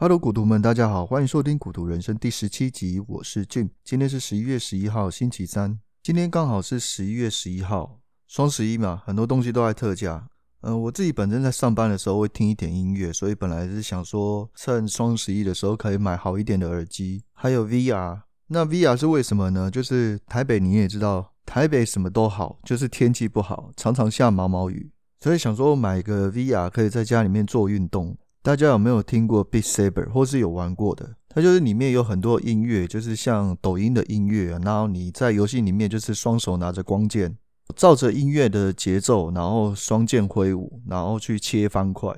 哈喽，股徒们，大家好，欢迎收听《股徒人生》第十七集，我是 Jim。今天是十一月十一号，星期三。今天刚好是十一月十一号，双十一嘛，很多东西都在特价。嗯、我自己本身在上班的时候会听一点音乐，所以本来是想说趁双十一的时候可以买好一点的耳机，还有 VR。那 VR 是为什么呢？就是台北你也知道，台北什么都好，就是天气不好，常常下毛毛雨，所以想说买个 VR 可以在家里面做运动。大家有没有听过 Beat Saber 或是有玩过的？它就是里面有很多音乐，就是像抖音的音乐，然后你在游戏里面就是双手拿着光剑，照着音乐的节奏，然后双剑挥舞，然后去切方块，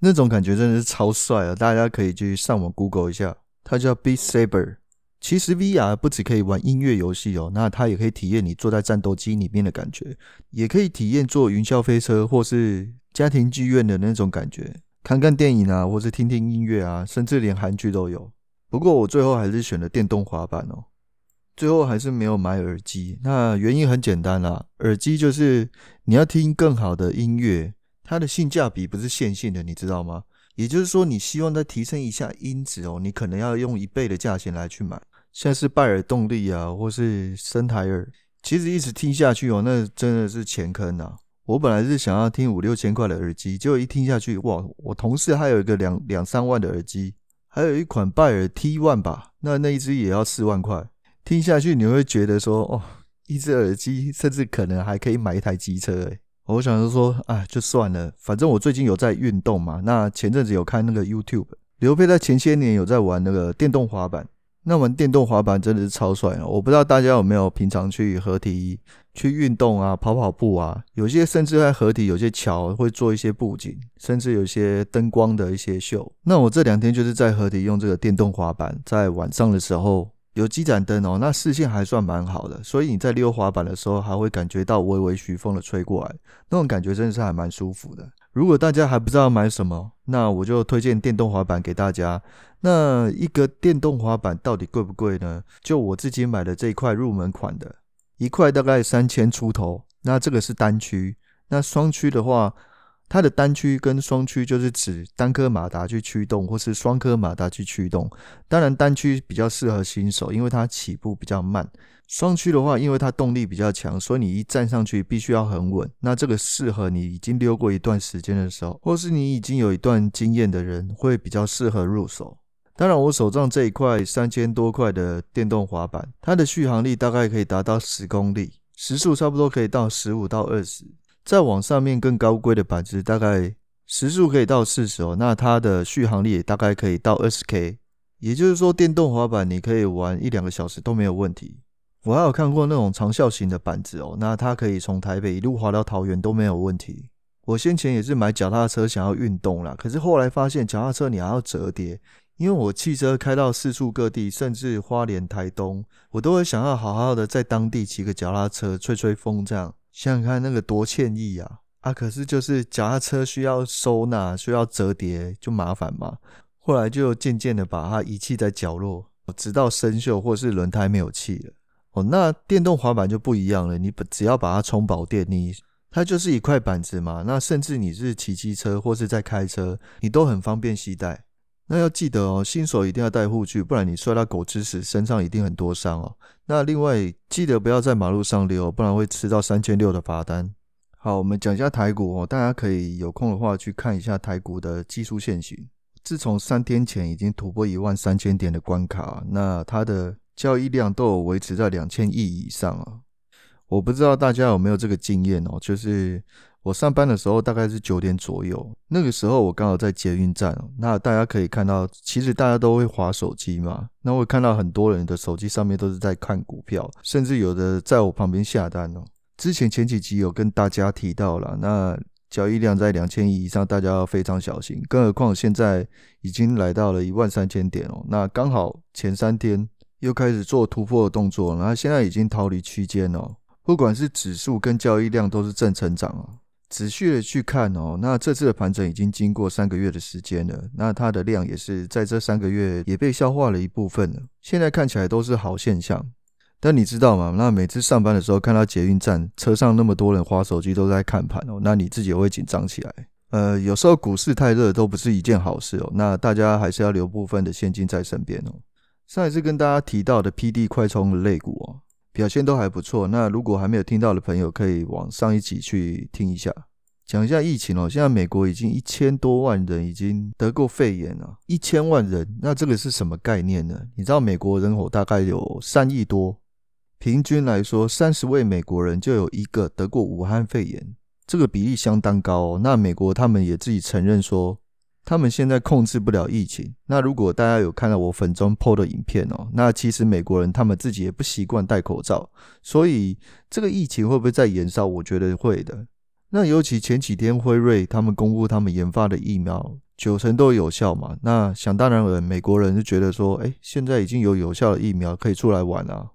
那种感觉真的是超帅啊！大家可以去上网 Google 一下，它叫 Beat Saber。其实 VR 不只可以玩音乐游戏哦，那它也可以体验你坐在战斗机里面的感觉，也可以体验坐云霄飞车或是家庭剧院的那种感觉。看看电影啊，或是听听音乐啊，甚至连韩剧都有。不过我最后还是选了电动滑板哦，最后还是没有买耳机。那原因很简单啦，耳机就是你要听更好的音乐，它的性价比不是线性的，你知道吗？也就是说，你希望再提升一下音质哦，你可能要用一倍的价钱来去买，像是拜耳动力啊，或是森海尔。其实一直听下去哦，那真的是钱坑啊。我本来是想要听五六千块的耳机，结果一听下去，哇！我同事还有一个两两三万的耳机，还有一款拜耳 T1 吧，那那一只也要四万块。听下去你会觉得说，哦，一只耳机甚至可能还可以买一台机车诶。我想说，哎，就算了，反正我最近有在运动嘛。那前阵子有看那个 YouTube，刘备在前些年有在玩那个电动滑板。那玩电动滑板真的是超帅哦！我不知道大家有没有平常去合体去运动啊，跑跑步啊，有些甚至在河堤有些桥会做一些布景，甚至有些灯光的一些秀。那我这两天就是在河堤用这个电动滑板，在晚上的时候有几盏灯哦，那视线还算蛮好的，所以你在溜滑板的时候还会感觉到微微徐风的吹过来，那种感觉真的是还蛮舒服的。如果大家还不知道买什么，那我就推荐电动滑板给大家。那一个电动滑板到底贵不贵呢？就我自己买的这一块入门款的，一块大概三千出头。那这个是单驱，那双驱的话，它的单驱跟双驱就是指单颗马达去驱动，或是双颗马达去驱动。当然单驱比较适合新手，因为它起步比较慢。双驱的话，因为它动力比较强，所以你一站上去必须要很稳。那这个适合你已经溜过一段时间的时候，或是你已经有一段经验的人，会比较适合入手。当然，我手上这一块三千多块的电动滑板，它的续航力大概可以达到十公里，时速差不多可以到十五到二十。再往上面更高规的板子，大概时速可以到四十哦，那它的续航力也大概可以到二十 K。也就是说，电动滑板你可以玩一两个小时都没有问题。我还有看过那种长效型的板子哦，那它可以从台北一路滑到桃园都没有问题。我先前也是买脚踏车想要运动啦，可是后来发现脚踏车你还要折叠。因为我汽车开到四处各地，甚至花莲、台东，我都会想要好好的在当地骑个脚踏车，吹吹风，这样想想看那个多惬意啊！啊，可是就是脚踏车需要收纳，需要折叠，就麻烦嘛。后来就渐渐的把它遗弃在角落，直到生锈或是轮胎没有气了。哦，那电动滑板就不一样了，你只要把它充饱电，你它就是一块板子嘛。那甚至你是骑机车或是在开车，你都很方便携带。那要记得哦，新手一定要带护具，不然你摔到狗吃屎，身上一定很多伤哦。那另外记得不要在马路上溜，不然会吃到三千六的罚单。好，我们讲一下台股哦，大家可以有空的话去看一下台股的技术线型。自从三天前已经突破一万三千点的关卡，那它的交易量都有维持在两千亿以上啊。我不知道大家有没有这个经验哦，就是。我上班的时候大概是九点左右，那个时候我刚好在捷运站。那大家可以看到，其实大家都会滑手机嘛。那我看到很多人的手机上面都是在看股票，甚至有的在我旁边下单哦。之前前几集有跟大家提到了，那交易量在两千亿以上，大家要非常小心。更何况现在已经来到了一万三千点哦。那刚好前三天又开始做突破的动作，然后现在已经逃离区间哦。不管是指数跟交易量都是正成长哦。仔细的去看哦，那这次的盘整已经经过三个月的时间了，那它的量也是在这三个月也被消化了一部分了。现在看起来都是好现象，但你知道吗？那每次上班的时候看到捷运站车上那么多人花手机都在看盘哦，那你自己也会紧张起来。呃，有时候股市太热都不是一件好事哦。那大家还是要留部分的现金在身边哦。上一次跟大家提到的 PD 快充的类股哦，表现都还不错。那如果还没有听到的朋友，可以往上一集去听一下，讲一下疫情哦。现在美国已经一千多万人已经得过肺炎了，一千万人，那这个是什么概念呢？你知道美国人口大概有三亿多，平均来说，三十位美国人就有一个得过武汉肺炎。这个比例相当高哦。那美国他们也自己承认说，他们现在控制不了疫情。那如果大家有看到我粉中 PO 的影片哦，那其实美国人他们自己也不习惯戴口罩，所以这个疫情会不会再延烧？我觉得会的。那尤其前几天辉瑞他们公布他们研发的疫苗九成都有效嘛，那想当然了，美国人就觉得说，哎，现在已经有有效的疫苗可以出来玩了。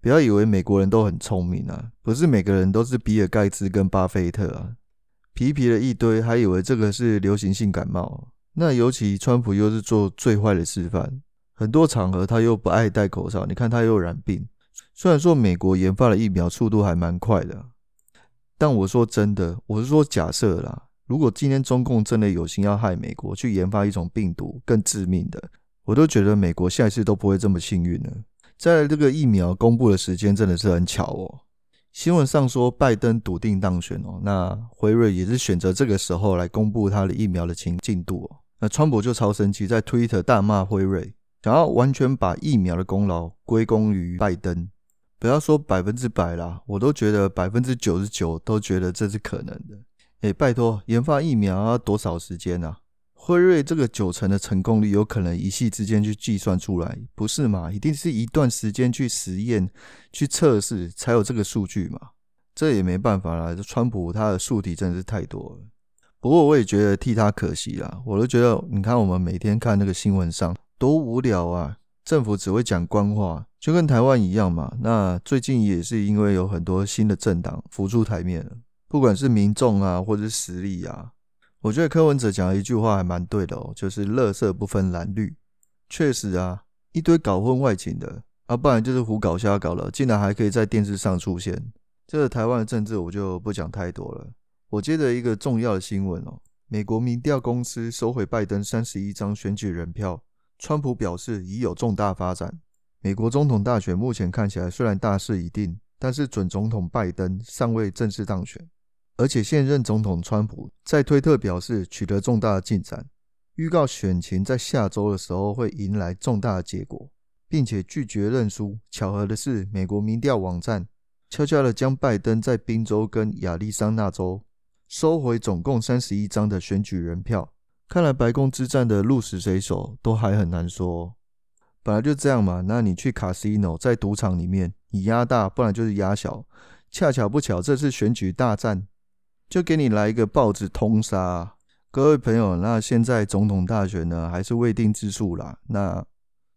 不要以为美国人都很聪明啊，不是每个人都是比尔盖茨跟巴菲特啊，皮皮了一堆，还以为这个是流行性感冒。那尤其川普又是做最坏的示范，很多场合他又不爱戴口罩，你看他又染病。虽然说美国研发的疫苗速度还蛮快的，但我说真的，我是说假设啦，如果今天中共真的有心要害美国，去研发一种病毒更致命的，我都觉得美国下一次都不会这么幸运了。在这个疫苗公布的时间真的是很巧哦。新闻上说拜登笃定当选哦，那辉瑞也是选择这个时候来公布他的疫苗的情进度哦。那川普就超生气，在 Twitter 大骂辉瑞，想要完全把疫苗的功劳归功于拜登。不要说百分之百啦，我都觉得百分之九十九都觉得这是可能的。诶，拜托，研发疫苗要多少时间啊？辉瑞这个九成的成功率有可能一夕之间去计算出来，不是嘛？一定是一段时间去实验、去测试才有这个数据嘛？这也没办法啦，这川普他的数题真的是太多了。不过我也觉得替他可惜啦，我都觉得你看我们每天看那个新闻上多无聊啊，政府只会讲官话，就跟台湾一样嘛。那最近也是因为有很多新的政党浮出台面了，不管是民众啊，或者是实力啊。我觉得柯文哲讲的一句话还蛮对的哦，就是“垃圾不分蓝绿”。确实啊，一堆搞婚外情的啊，不然就是胡搞瞎搞了，竟然还可以在电视上出现。这个台湾的政治我就不讲太多了。我接着一个重要的新闻哦，美国民调公司收回拜登三十一张选举人票，川普表示已有重大发展。美国总统大选目前看起来虽然大势已定，但是准总统拜登尚未正式当选。而且现任总统川普在推特表示取得重大进展，预告选情在下周的时候会迎来重大结果，并且拒绝认输。巧合的是，美国民调网站悄悄地将拜登在宾州跟亚利桑那州收回总共三十一张的选举人票。看来白宫之战的鹿死谁手都还很难说。本来就这样嘛，那你去卡西诺在赌场里面，你压大，不然就是压小。恰巧不巧，这次选举大战。就给你来一个豹子通杀，各位朋友，那现在总统大选呢，还是未定之数啦。那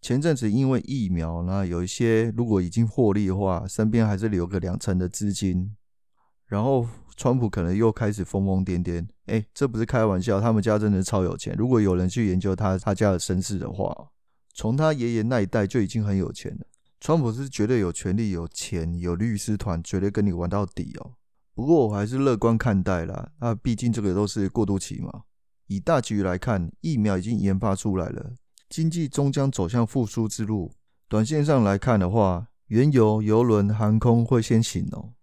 前阵子因为疫苗，那有一些如果已经获利的话，身边还是留个两成的资金。然后川普可能又开始疯疯癫癫，哎，这不是开玩笑，他们家真的超有钱。如果有人去研究他他家的身世的话，从他爷爷那一代就已经很有钱了。川普是绝对有权利、有钱、有律师团，绝对跟你玩到底哦。不过我还是乐观看待啦，那毕竟这个都是过渡期嘛。以大局来看，疫苗已经研发出来了，经济终将走向复苏之路。短线上来看的话，原油、邮轮、航空会先行哦。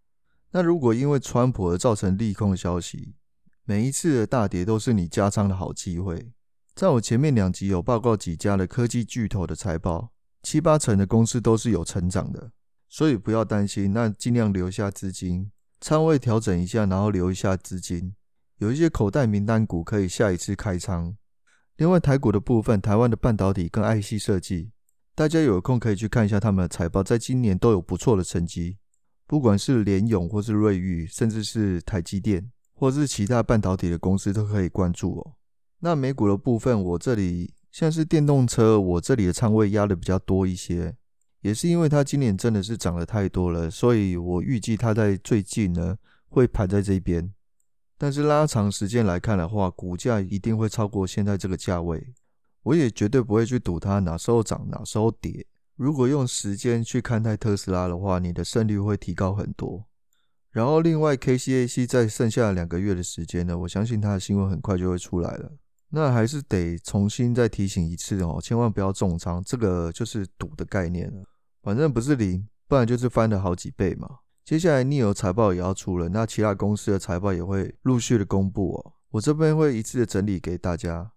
那如果因为川普而造成利空的消息，每一次的大跌都是你加仓的好机会。在我前面两集有报告几家的科技巨头的财报，七八成的公司都是有成长的，所以不要担心，那尽量留下资金。仓位调整一下，然后留一下资金，有一些口袋名单股可以下一次开仓。另外，台股的部分，台湾的半导体跟 IC 设计，大家有空可以去看一下他们的财报，在今年都有不错的成绩。不管是联咏或是瑞昱，甚至是台积电，或是其他半导体的公司都可以关注哦。那美股的部分，我这里像是电动车，我这里的仓位压的比较多一些。也是因为它今年真的是涨得太多了，所以我预计它在最近呢会盘在这边。但是拉长时间来看的话，股价一定会超过现在这个价位。我也绝对不会去赌它哪时候涨哪时候跌。如果用时间去看待特斯拉的话，你的胜率会提高很多。然后另外 KCAC 在剩下两个月的时间呢，我相信它的新闻很快就会出来了。那还是得重新再提醒一次哦，千万不要重仓，这个就是赌的概念了。反正不是零，不然就是翻了好几倍嘛。接下来 NIO 财报也要出了，那其他公司的财报也会陆续的公布哦。我这边会一次的整理给大家。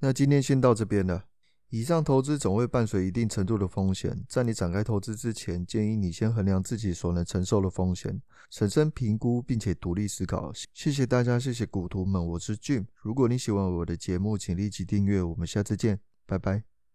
那今天先到这边了。以上投资总会伴随一定程度的风险，在你展开投资之前，建议你先衡量自己所能承受的风险，审慎评估，并且独立思考。谢谢大家，谢谢股徒们，我是 Jim。如果你喜欢我的节目，请立即订阅。我们下次见，拜拜。